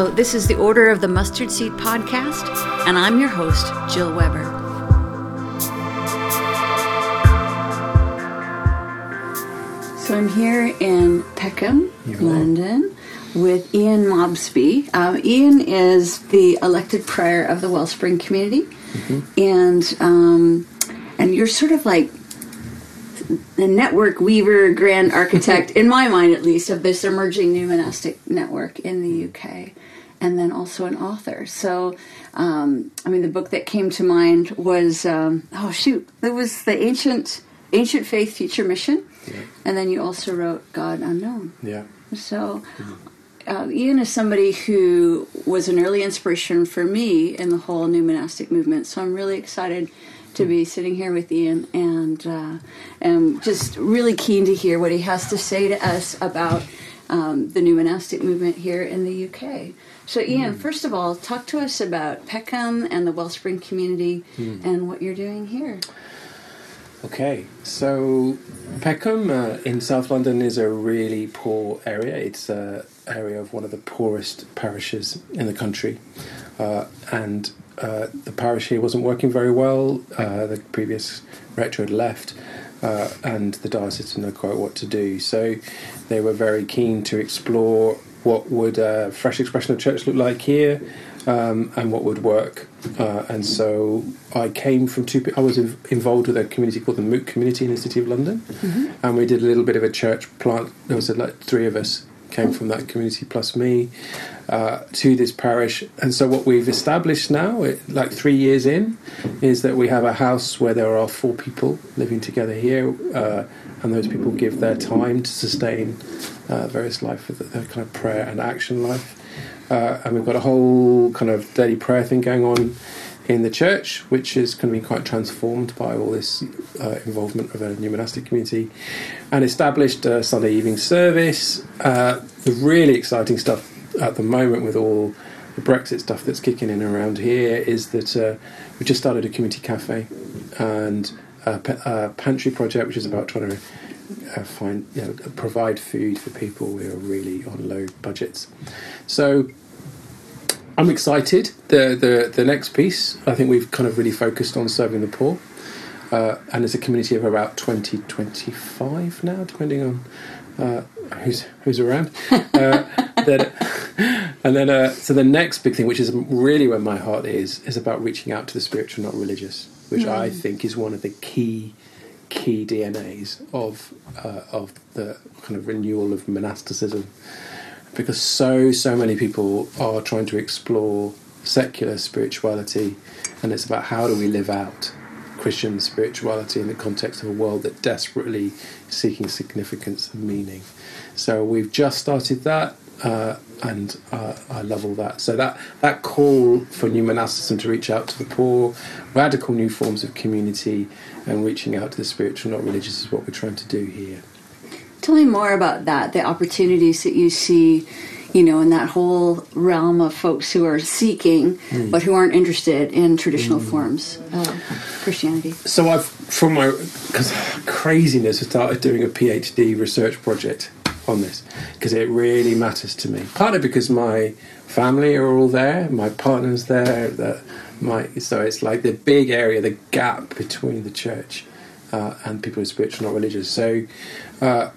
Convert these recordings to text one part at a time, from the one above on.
Hello, this is the Order of the Mustard Seed podcast, and I'm your host, Jill Weber. So I'm here in Peckham, London, with Ian Mobsby. Um, Ian is the elected prior of the Wellspring community, and um, and you're sort of like the network weaver, grand architect, in my mind at least, of this emerging new monastic network in the UK, and then also an author. So, um, I mean, the book that came to mind was um, oh shoot, it was the ancient ancient faith future mission, and then you also wrote God Unknown. Yeah. So, uh, Ian is somebody who was an early inspiration for me in the whole new monastic movement. So I'm really excited to be sitting here with Ian and uh, am just really keen to hear what he has to say to us about um, the new monastic movement here in the UK. So, Ian, first of all, talk to us about Peckham and the Wellspring community and what you're doing here. Okay, so Peckham uh, in South London is a really poor area. It's an area of one of the poorest parishes in the country, uh, and uh, the parish here wasn't working very well. Uh, the previous rector had left, uh, and the diocese didn't know quite what to do. So they were very keen to explore what would a fresh expression of church look like here, um, and what would work. Uh, and so I came from two. I was involved with a community called the Moot Community in the City of London, and we did a little bit of a church plant. There was like three of us came from that community plus me uh, to this parish. And so what we've established now, like three years in, is that we have a house where there are four people living together here, uh, and those people give their time to sustain uh, various life, their kind of prayer and action life. Uh, and we've got a whole kind of daily prayer thing going on in the church, which is going to be quite transformed by all this uh, involvement of a new monastic community, and established a Sunday evening service. Uh, the really exciting stuff at the moment with all the Brexit stuff that's kicking in around here is that uh, we just started a community cafe and a, pantry project, which is about trying to uh, find, you know, provide food for people who are really on low budgets. So I'm excited. The, the the next piece, I think we've kind of really focused on serving the poor, uh, and it's a community of about 20, 25 now, depending on uh, who's who's around. Uh, then, and then, uh, so the next big thing, which is really where my heart is, is about reaching out to the spiritual, not religious, which I think is one of the key key DNAs of uh, of the kind of renewal of monasticism because so so many people are trying to explore secular spirituality and it's about how do we live out christian spirituality in the context of a world that desperately is seeking significance and meaning so we've just started that uh, and uh, I love all that. So that that call for new monasticism to reach out to the poor, radical new forms of community, and reaching out to the spiritual, not religious, is what we're trying to do here. Tell me more about that, the opportunities that you see, you know, in that whole realm of folks who are seeking but who aren't interested in traditional forms of Christianity. So I've, from my cause craziness, I started doing a PhD research project on this because it really matters to me. Partly because my family are all there, my partner's there, the, my so it's like the big area, the gap between the church uh, and people who are spiritual, not religious. So. Uh,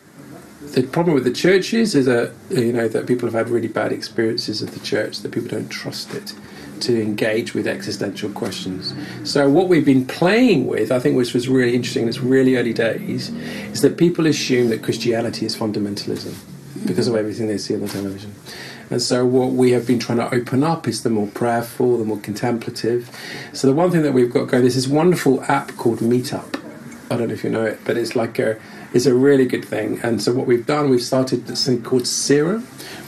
the problem with the churches is that you know that people have had really bad experiences of the church that people don't trust it to engage with existential questions. So what we've been playing with, I think, which was really interesting in its really early days, is that people assume that Christianity is fundamentalism because of everything they see on the television. And so what we have been trying to open up is the more prayerful, the more contemplative. So the one thing that we've got going, there's this wonderful app called Meetup. I don't know if you know it, but it's like a it's a really good thing. And so what we've done, we've started this thing called Serum,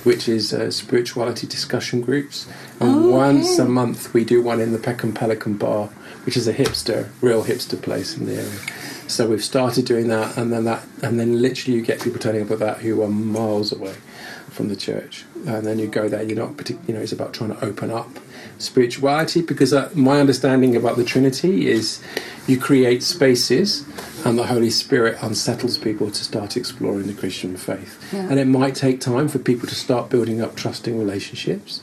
which is uh, spirituality discussion groups. And Oh, once okay. a month we do one in the Peckham Pelican Bar, which is a hipster, real hipster place in the area. So we've started doing that, and then that, and then literally you get people turning up at that who are miles away from the church, and then you go there. You're not particular. You know, it's about trying to open up spirituality because uh, my understanding about the Trinity is you create spaces, and the Holy Spirit unsettles people to start exploring the Christian faith. Yeah. And it might take time for people to start building up trusting relationships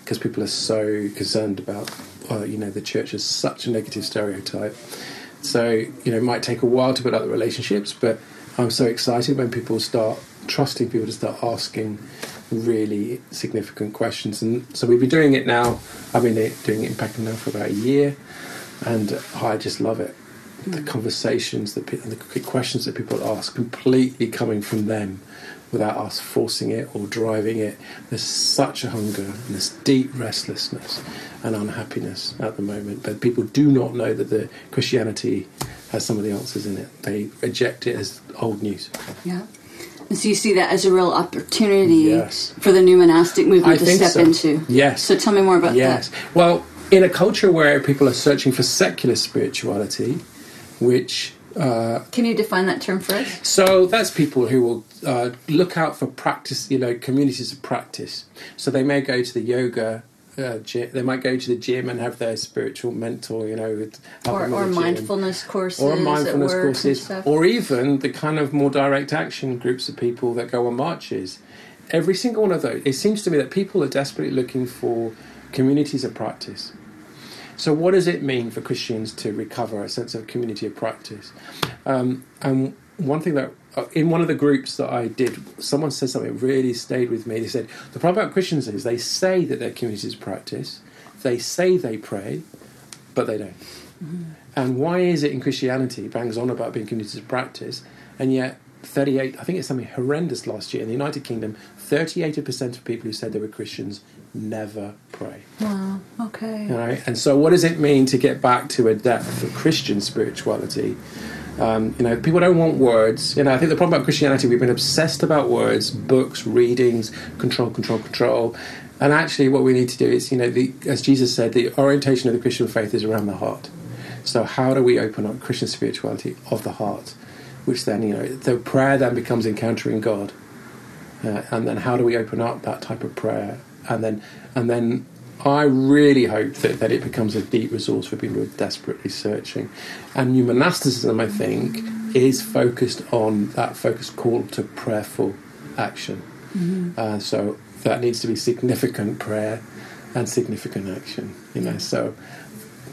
because people are so concerned about, uh, you know, the church is such a negative stereotype. So, you know, it might take a while to build up the relationships, but I'm so excited when people start trusting people to start asking really significant questions. And so we've been doing it now. I've been doing it in Peckham now for about a year, and I just love it. The hmm. conversations that pe- and the questions that people ask, completely coming from them, without us forcing it or driving it. There's such a hunger and this deep restlessness and unhappiness at the moment, but people do not know that the Christianity has some of the answers in it. They reject it as old news. Yeah. And so you see that as a real opportunity Yes. for the new monastic movement I to step so. into. Yes. So tell me more about that. Yes. Well, in a culture where people are searching for secular spirituality, which that. Can you define that term for us? So that's people who will uh, look out for practice, you know, communities of practice. So they may go to the yoga. Uh. They might go to the gym and have their spiritual mentor, you know, with- Or, or mindfulness courses or mindfulness courses, or even the kind of more direct action groups of people that go on marches. Every single one of those, it seems to me that people are desperately looking for communities of practice. So, what does it mean for Christians to recover a sense of community of practice? Um, and one thing that Uh, in one of the groups that I did, someone said something that really stayed with me. They said the problem about Christians is they say that they're communities practice, they say they pray, but they don't. Mm-hmm. And why is it in Christianity bangs on about being communities of practice, and yet 38, I think it's something horrendous last year in the United Kingdom, 38% of people who said they were Christians never pray. Wow. Okay. All right? And so, what does it mean to get back to a depth of Christian spirituality? Um, you know, people don't want words. You know, I think the problem about Christianity, we've been obsessed about words, books, readings, control, control, control. And actually, what we need to do is, you know, the, as Jesus said, the orientation of the Christian faith is around the heart. So, how do we open up Christian spirituality of the heart? Which then, you know, the prayer then becomes encountering God. Uh, and then how do we open up that type of prayer? And then, and then I really hope that, that it becomes a deep resource for people who are desperately searching. And new monasticism, I think, is focused on that focused call to prayerful action. Uh, so that needs to be significant prayer and significant action. You know, so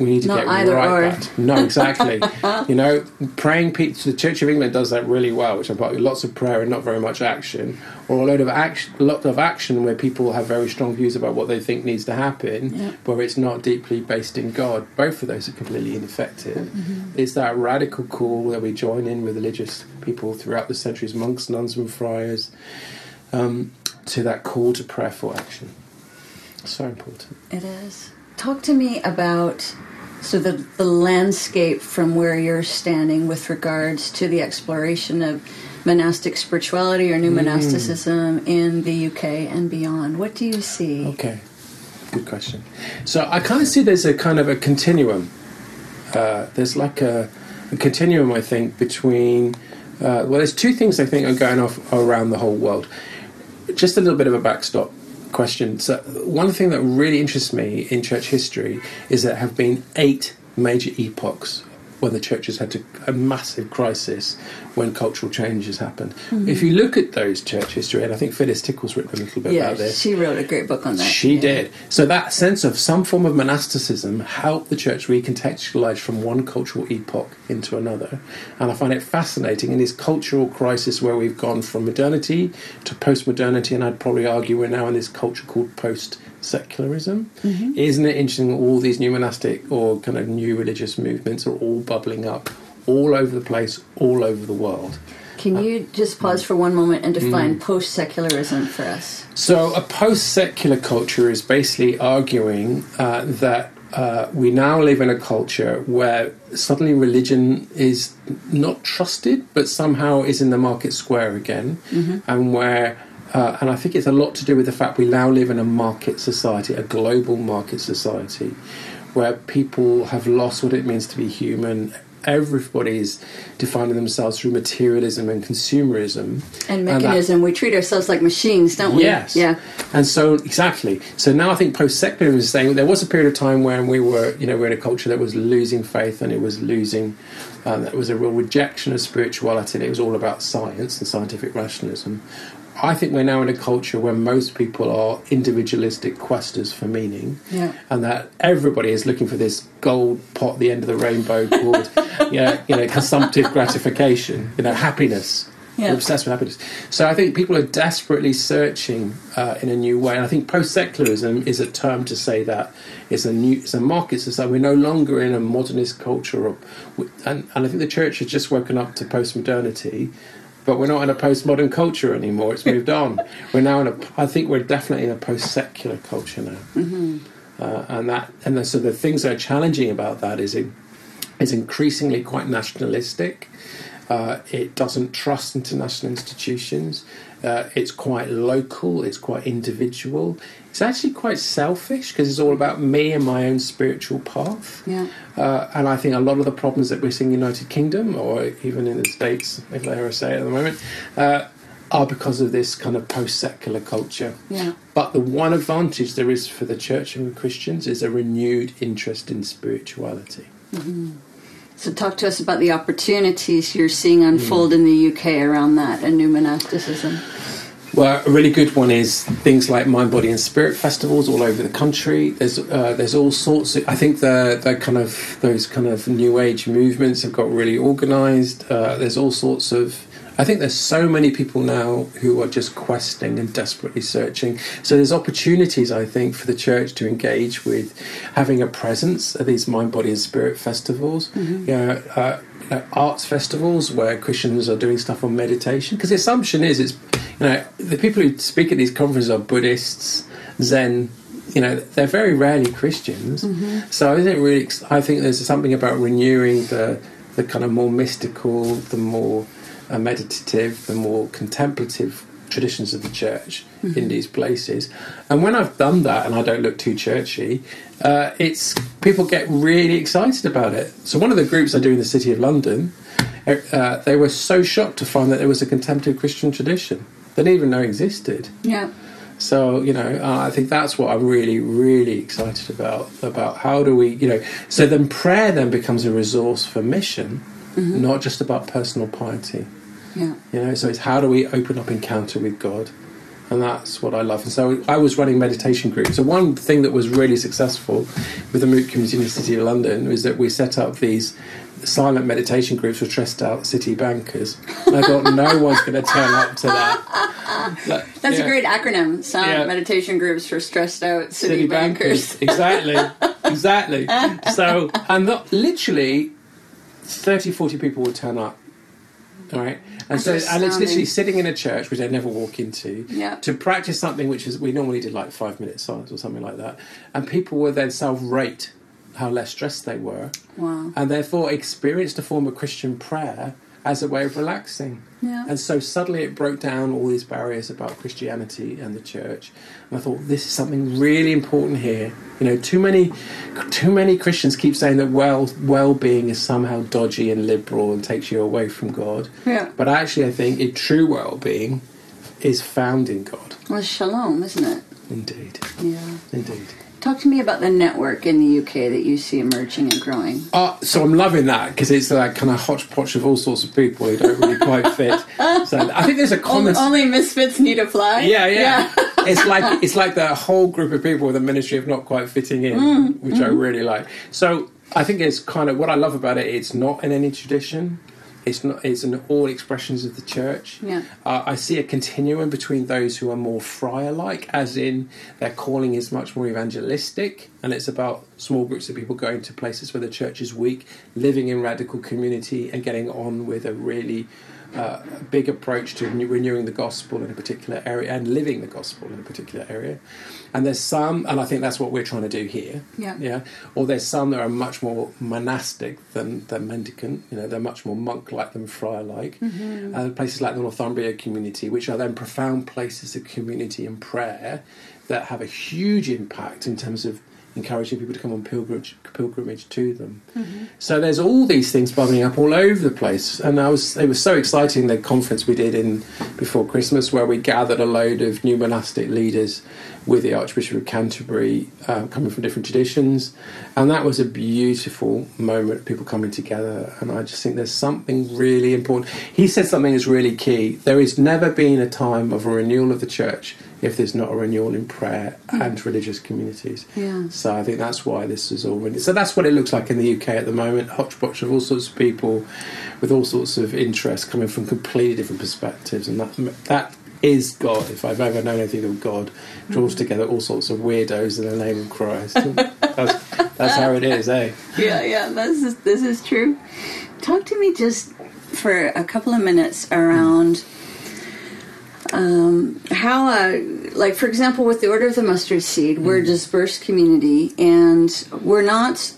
we need to Not get right back. No, exactly. you know, praying. pe- The Church of England does that really well, which about lots of prayer and not very much action, or a load of action, a lot of action where people have very strong views about what they think needs to happen, Yeah. where it's not deeply based in God. Both of those are completely ineffective. Mm-hmm. It's that radical call where we join in with religious people throughout the centuries, monks, nuns, and friars, um, to that call to prayer for action. So important. It is. Talk to me about so the the landscape from where you're standing with regards to the exploration of monastic spirituality or new monasticism in the UK and beyond. What do you see? Okay, good question. So I kind of see there's a kind of a continuum. Uh, there's like a, a continuum, I think, between. Uh, well, there's two things I think are going off around the whole world. Just a little bit of a backstop question. So, one thing that really interests me in church history is there have been eight major epochs when the church has had to, a massive crisis when cultural changes happened. Mm-hmm. If you look at those church history, and I think Phyllis Tickle's written a little bit Yeah, about this. she wrote a great book on that. She Yeah. did. So that sense of some form of monasticism helped the church recontextualize from one cultural epoch into another. And I find it fascinating in this cultural crisis where we've gone from modernity to post modernity, and I'd probably argue we're now in this culture called post secularism. Isn't it interesting? All these new monastic or kind of new religious movements are all bubbling up all over the place, all over the world. Can you just pause for one moment and Mm. define post secularism for us? So, a post secular culture is basically arguing uh, that uh, we now live in a culture where suddenly religion is not trusted, but somehow is in the market square again, and where uh, and I think it's a lot to do with the fact we now live in a market society, a global market society, where people have lost what it means to be human. everybody is defining themselves through materialism and consumerism And that- mechanism. we treat ourselves like machines, don't we? Yes. Yeah. And so exactly. So now I think post secularism is saying there was a period of time when we were, you know, we're in a culture that was losing faith and it was losing. Um, that was a real rejection of spirituality. and It was all about science and scientific rationalism. I think we're now in a culture where most people are individualistic questers for meaning, Yeah. and that everybody is looking for this gold pot at the end of the rainbow called, you know, you know, consumptive gratification, you know, happiness. Yeah. We're obsessed with happiness. So I think people are desperately searching uh, in a new way. And I think post-secularism is a term to say that it's a new, it's a market society. We're no longer in a modernist culture, or, and, and I think the church has just woken up to post-modernity. But we're not in a postmodern culture anymore. It's moved on. We're now in a. I think we're definitely in a post-secular culture now, uh, and that and the, so the things that are challenging about that is it is increasingly quite nationalistic. Uh, it doesn't trust international institutions. Uh, it's quite local. It's quite individual. It's actually quite selfish because it's all about me and my own spiritual path. Yeah. Uh, and I think a lot of the problems that we're seeing in the United Kingdom or even in the States, if they ever say it at the moment, uh, are because of this kind of post secular culture. Yeah. But the one advantage there is for the church and Christians is a renewed interest in spirituality. So talk to us about the opportunities you're seeing unfold in the UK around that and new monasticism. Well, a really good one is things like Mind, Body, and Spirit festivals all over the country. There's uh, there's all sorts. Of, I think the the kind of those kind of New Age movements have got really organised. Uh, there's all sorts of. I think there's so many people now who are just questing and desperately searching. So there's opportunities, I think, for the church to engage with having a presence at these Mind, Body, and Spirit festivals. Mm-hmm. You know, uh, know, arts festivals where Christians are doing stuff on meditation. Because the assumption is, it's you know, the people who speak at these conferences are Buddhists, Zen. You know, they're very rarely Christians. Mm-hmm. So I think really, I think there's something about renewing the the kind of more mystical, the more uh, meditative, the more contemplative traditions of the church in these places. And when I've done that, and I don't look too churchy, uh, it's people get really excited about it. So one of the groups I do in the City of London, uh, they were so shocked to find that there was a contemplative Christian tradition they didn't even know existed. Yeah. So you know, uh, I think that's what I'm really, really excited about. About how do we, you know, so then prayer then becomes a resource for mission, not just about personal piety. Yeah. You know, so it's how do we open up encounter with God, and that's what I love. And so I was running meditation groups. So one thing that was really successful with the Moot community in the City of London was that we set up these silent meditation groups for stressed out city bankers. And I thought no one's going to turn up to that. But, That's yeah. a great acronym. Silent Yeah. meditation groups for stressed out city, city bankers. bankers. exactly, exactly. So, and literally 30, 40 people would turn up. All right, and so and it's literally sitting in a church which I'd never walk into Yeah. to practice something which is we normally did like five minute silence or something like that, and people would then self rate how less stressed they were, Wow. and therefore experienced a form of Christian prayer as a way of relaxing. Yeah. And so suddenly it broke down all these barriers about Christianity and the church. And I thought this is something really important here. You know, too many too many Christians keep saying that well well being is somehow dodgy and liberal and takes you away from God. Yeah. But actually I think it, true well being is found in God. Well, shalom, isn't it? Indeed. Yeah. Indeed. Talk to me about the network in the UK that you see emerging and growing. Uh, so I'm loving that because it's that kind of hodgepodge of all sorts of people who don't really quite fit. So I think there's a common. only misfits need a fly. Yeah, yeah. it's like it's like the whole group of people with a ministry of not quite fitting in, which I really like. So I think it's kind of what I love about it. It's not in any tradition. It's not. It's in all expressions of the church. Yeah. Uh, I see a continuum between those who are more friar-like, as in their calling is much more evangelistic, and it's about small groups of people going to places where the church is weak, living in radical community, and getting on with a really uh, big approach to renew- renewing the gospel in a particular area and living the gospel in a particular area. And there's some, and I think that's what we're trying to do here. Yeah. Yeah. Or there's some that are much more monastic than, than mendicant. You know, they're much more monk-like than friar-like. Mm-hmm. And places like the Northumbria community, which are then profound places of community and prayer that have a huge impact in terms of encouraging people to come on pilgrimage, pilgrimage to them. So there's all these things bubbling up all over the place, and I was it was so exciting the conference we did in before Christmas where we gathered a load of new monastic leaders with the Archbishop of Canterbury um, coming from different traditions, and that was a beautiful moment. People coming together, and I just think there's something really important. He said something that's really key. There has never been a time of a renewal of the church if there's not a renewal in prayer and religious communities. Yeah. So I think that's why this is all. Really, so that's what it looks like in the UK at the moment. Hodgepodge of all sorts of people with all sorts of interests coming from completely different perspectives, and that that is God. If I've ever known anything of God, draws together all sorts of weirdos in the name of Christ. that's, that's how it is, eh? Yeah, yeah, this is this is true. Talk to me just for a couple of minutes around um, how, uh, like for example, with the Order of the Mustard Seed, we're a dispersed community, and we're not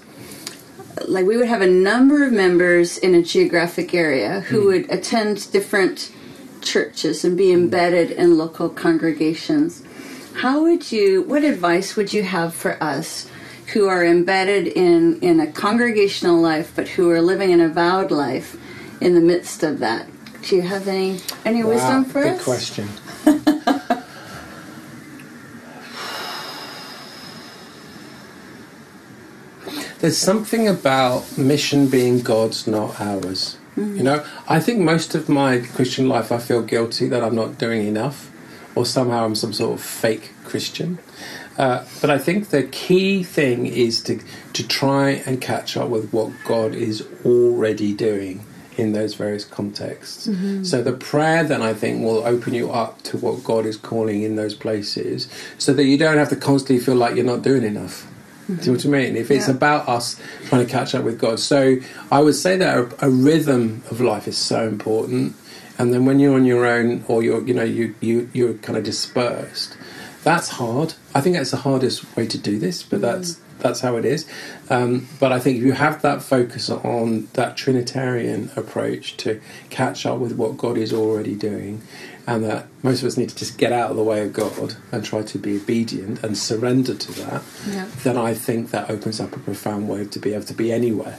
like we would have a number of members in a geographic area who would attend different churches and be embedded in local congregations. How would you? What advice would you have for us? Who are embedded in, in a congregational life, but who are living an avowed life in the midst of that. Do you have any any wisdom for good us? question. There's something about mission being God's, not ours. You know, I think most of my Christian life I feel guilty that I'm not doing enough, or somehow I'm some sort of fake Christian. Uh, but I think the key thing is to to try and catch up with what God is already doing in those various contexts. Mm-hmm. So the prayer then I think will open you up to what God is calling in those places, so that you don't have to constantly feel like you're not doing enough. Do you know what I mean? If it's Yeah. about us trying to catch up with God, so I would say that a, a rhythm of life is so important. And then when you're on your own, or you're you know you you you're kind of dispersed, that's hard. I think that's the hardest way to do this, but that's mm. That's how it is. Um, but I think if you have that focus on that Trinitarian approach to catch up with what God is already doing, and that most of us need to just get out of the way of God and try to be obedient and surrender to that, Yeah. then I think that opens up a profound way to be able to be anywhere.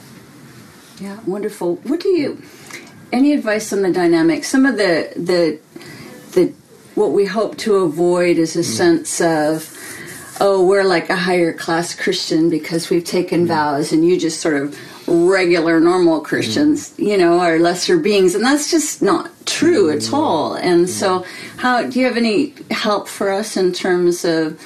Yeah, wonderful. What do you? Any advice on the dynamic? Some of the the the what we hope to avoid is a sense of, oh, we're like a higher class Christian because we've taken vows, and you just sort of regular normal Christians, mm-hmm. you know, are lesser beings, and that's just not true at mm-hmm. all. And so, how do you have any help for us in terms of?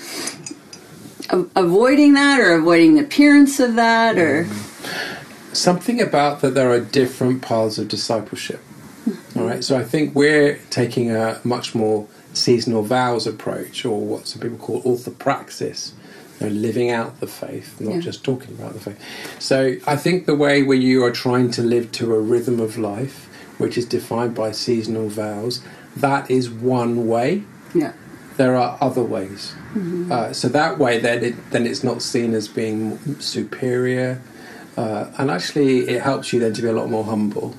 of Avoiding that, or avoiding the appearance of that, or? Mm-hmm. Something about that there are different paths of discipleship. Hmm. All right, so I think we're taking a much more seasonal vows approach, or what some people call orthopraxis, you know, living out the faith, not Yeah. just talking about the faith. So I think the way where you are trying to live to a rhythm of life, which is defined by seasonal vows, that is one way yeah. there are other ways. Uh, so that way, then it, then it's not seen as being superior, uh, and actually it helps you then to be a lot more humble.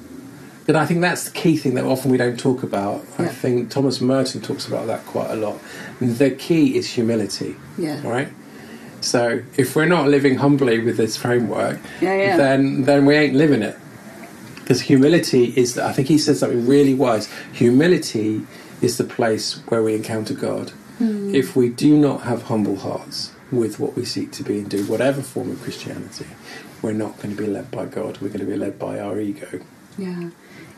But I think that's the key thing that often we don't talk about. I think Thomas Merton talks about that quite a lot. The key is humility. Yeah. Right. So if we're not living humbly with this framework, Yeah, yeah. then then we ain't living it. Because humility is, I think he said something really wise. Humility is the place where we encounter God. Hmm. If we do not have humble hearts with what we seek to be and do, whatever form of Christianity, we're not going to be led by God. We're going to be led by our ego. Yeah.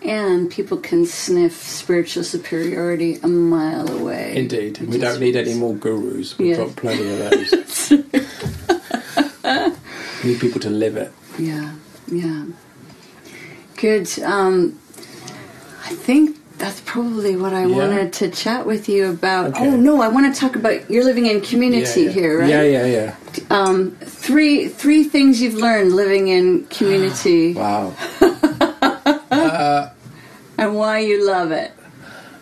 And people can sniff spiritual superiority a mile away. Indeed, we don't need any more gurus. We've Yes. got plenty of those. we need people to live it. Yeah, yeah. Good. Um, I think that's probably what I Yeah. wanted to chat with you about. Okay. Oh no, I want to talk about you're living in community yeah, yeah. here, right? Yeah, yeah, yeah. Um, three three things you've learned living in community Wow. and why you love it,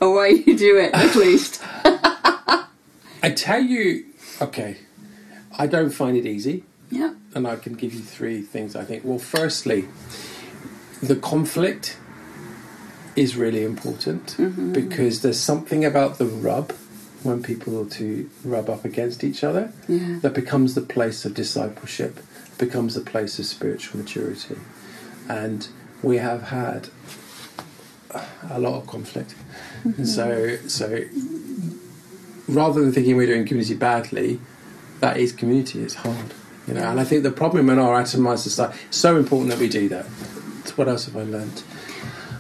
or why you do it at least. I tell you, okay, I don't find it easy. yeah. and I can give you three things I think. Well, firstly, the conflict is really important mm-hmm. because there's something about the rub when people to rub up against each other. Yeah. That becomes the place of discipleship, becomes the place of spiritual maturity. And we have had a lot of conflict. And so, so rather than thinking we're doing community badly, that is community. It's hard, you know. And I think the problem in our atomized society it's so important that we do that. So what else have I learned?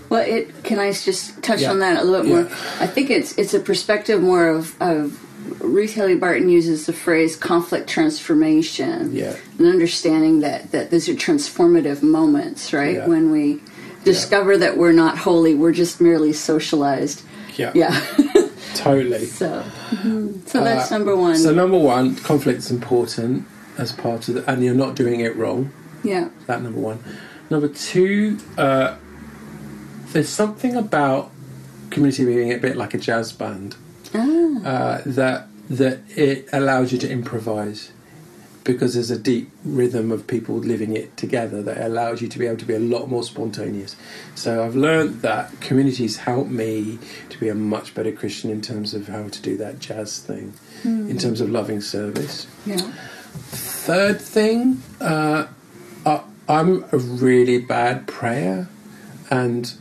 Well, it can I just touch Yeah. on that a little bit Yeah. more? I think it's it's a perspective more of, of Ruth Haley Barton uses the phrase conflict transformation. Yeah. And understanding that that those are transformative moments, right? Yeah. When we discover that we're not holy, we're just merely socialized. Yeah, Yeah. totally. so mhm. so that's Uh, number one. So number one, conflict's important as part of the, and you're not doing it wrong. yeah. That number one. Number two, uh, there's something about community being a bit like a jazz band Ah. uh, that that it allows you to improvise because there's a deep rhythm of people living it together that allows you to be able to be a lot more spontaneous. So I've learned that communities help me to be a much better Christian in terms of how to do that jazz thing, in terms of loving service. Yeah. Third thing, uh, I, I'm a really bad prayer, and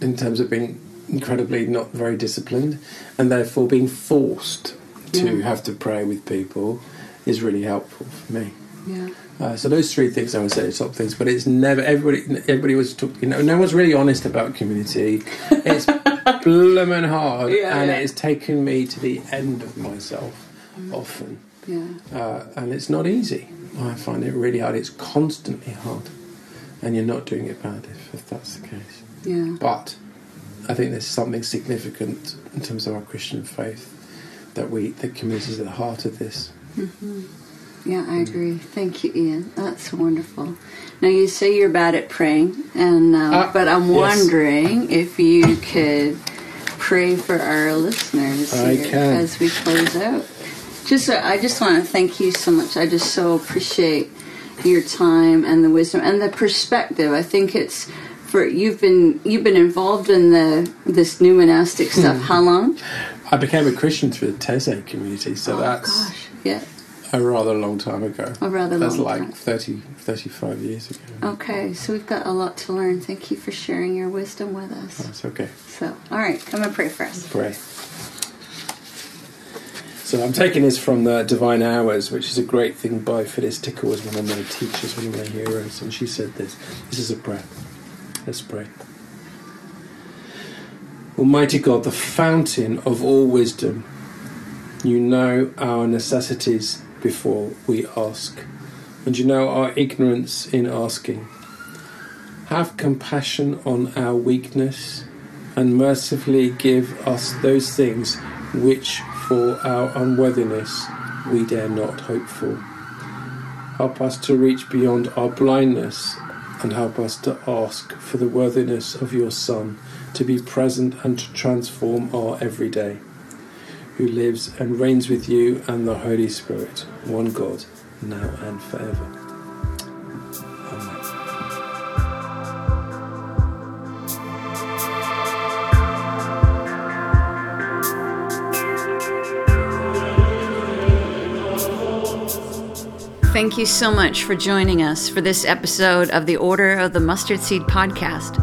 in terms of being incredibly not very disciplined, and therefore being forced to Yeah. have to pray with people is really helpful for me. Yeah. Uh, so those three things I would say are top things, but it's never everybody. Everybody was talking. You know, no one's really honest about community. It's blooming hard, Yeah, and yeah. it has taken me to the end of myself often Yeah. uh, and it's not easy. I find it really hard. It's constantly hard, and you're not doing it bad if, if that's the case. Yeah. But I think there's something significant in terms of our Christian faith that we the community is at the heart of this. Yeah, I agree. Thank you, Ian. That's wonderful. Now you say you're bad at praying, and um, Ah, but I'm yes. wondering if you could pray for our listeners I here can. as we close out. Just, uh, I just want to thank you so much. I just so appreciate your time and the wisdom and the perspective. I think it's for you've been you've been involved in the this new monastic stuff. Hmm. How long? I became a Christian through the Taizé community, so oh that's gosh, yeah. a rather long time ago. A rather that's long like time. 30, 35 years ago. Okay, so we've got a lot to learn. Thank you for sharing your wisdom with us. Oh, that's okay. So, all right, come and pray for us. pray. So I'm taking this from the Divine Hours, which is a great thing by Phyllis Tickle, was one of my teachers, one of my heroes, and she said this. This is a prayer. Let's pray. Almighty God, the fountain of all wisdom, you know our necessities before we ask, and you know our ignorance in asking. Have compassion on our weakness and mercifully give us those things which for our unworthiness we dare not hope for. Help us to reach beyond our blindness and help us to ask for the worthiness of your Son to be present and to transform our everyday, who lives and reigns with you and the Holy Spirit, one God, now and forever. Amen. Thank you so much for joining us for this episode of the Order of the Mustard Seed podcast.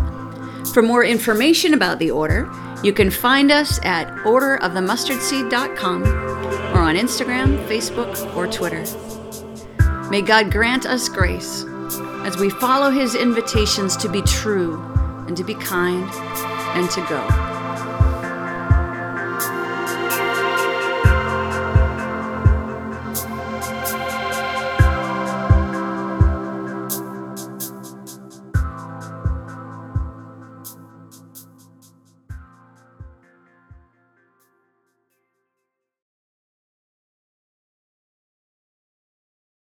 For more information about the Order, you can find us at orderofthemustardseed.com or on Instagram, Facebook, or Twitter. May God grant us grace as we follow His invitations to be true and to be kind and to go.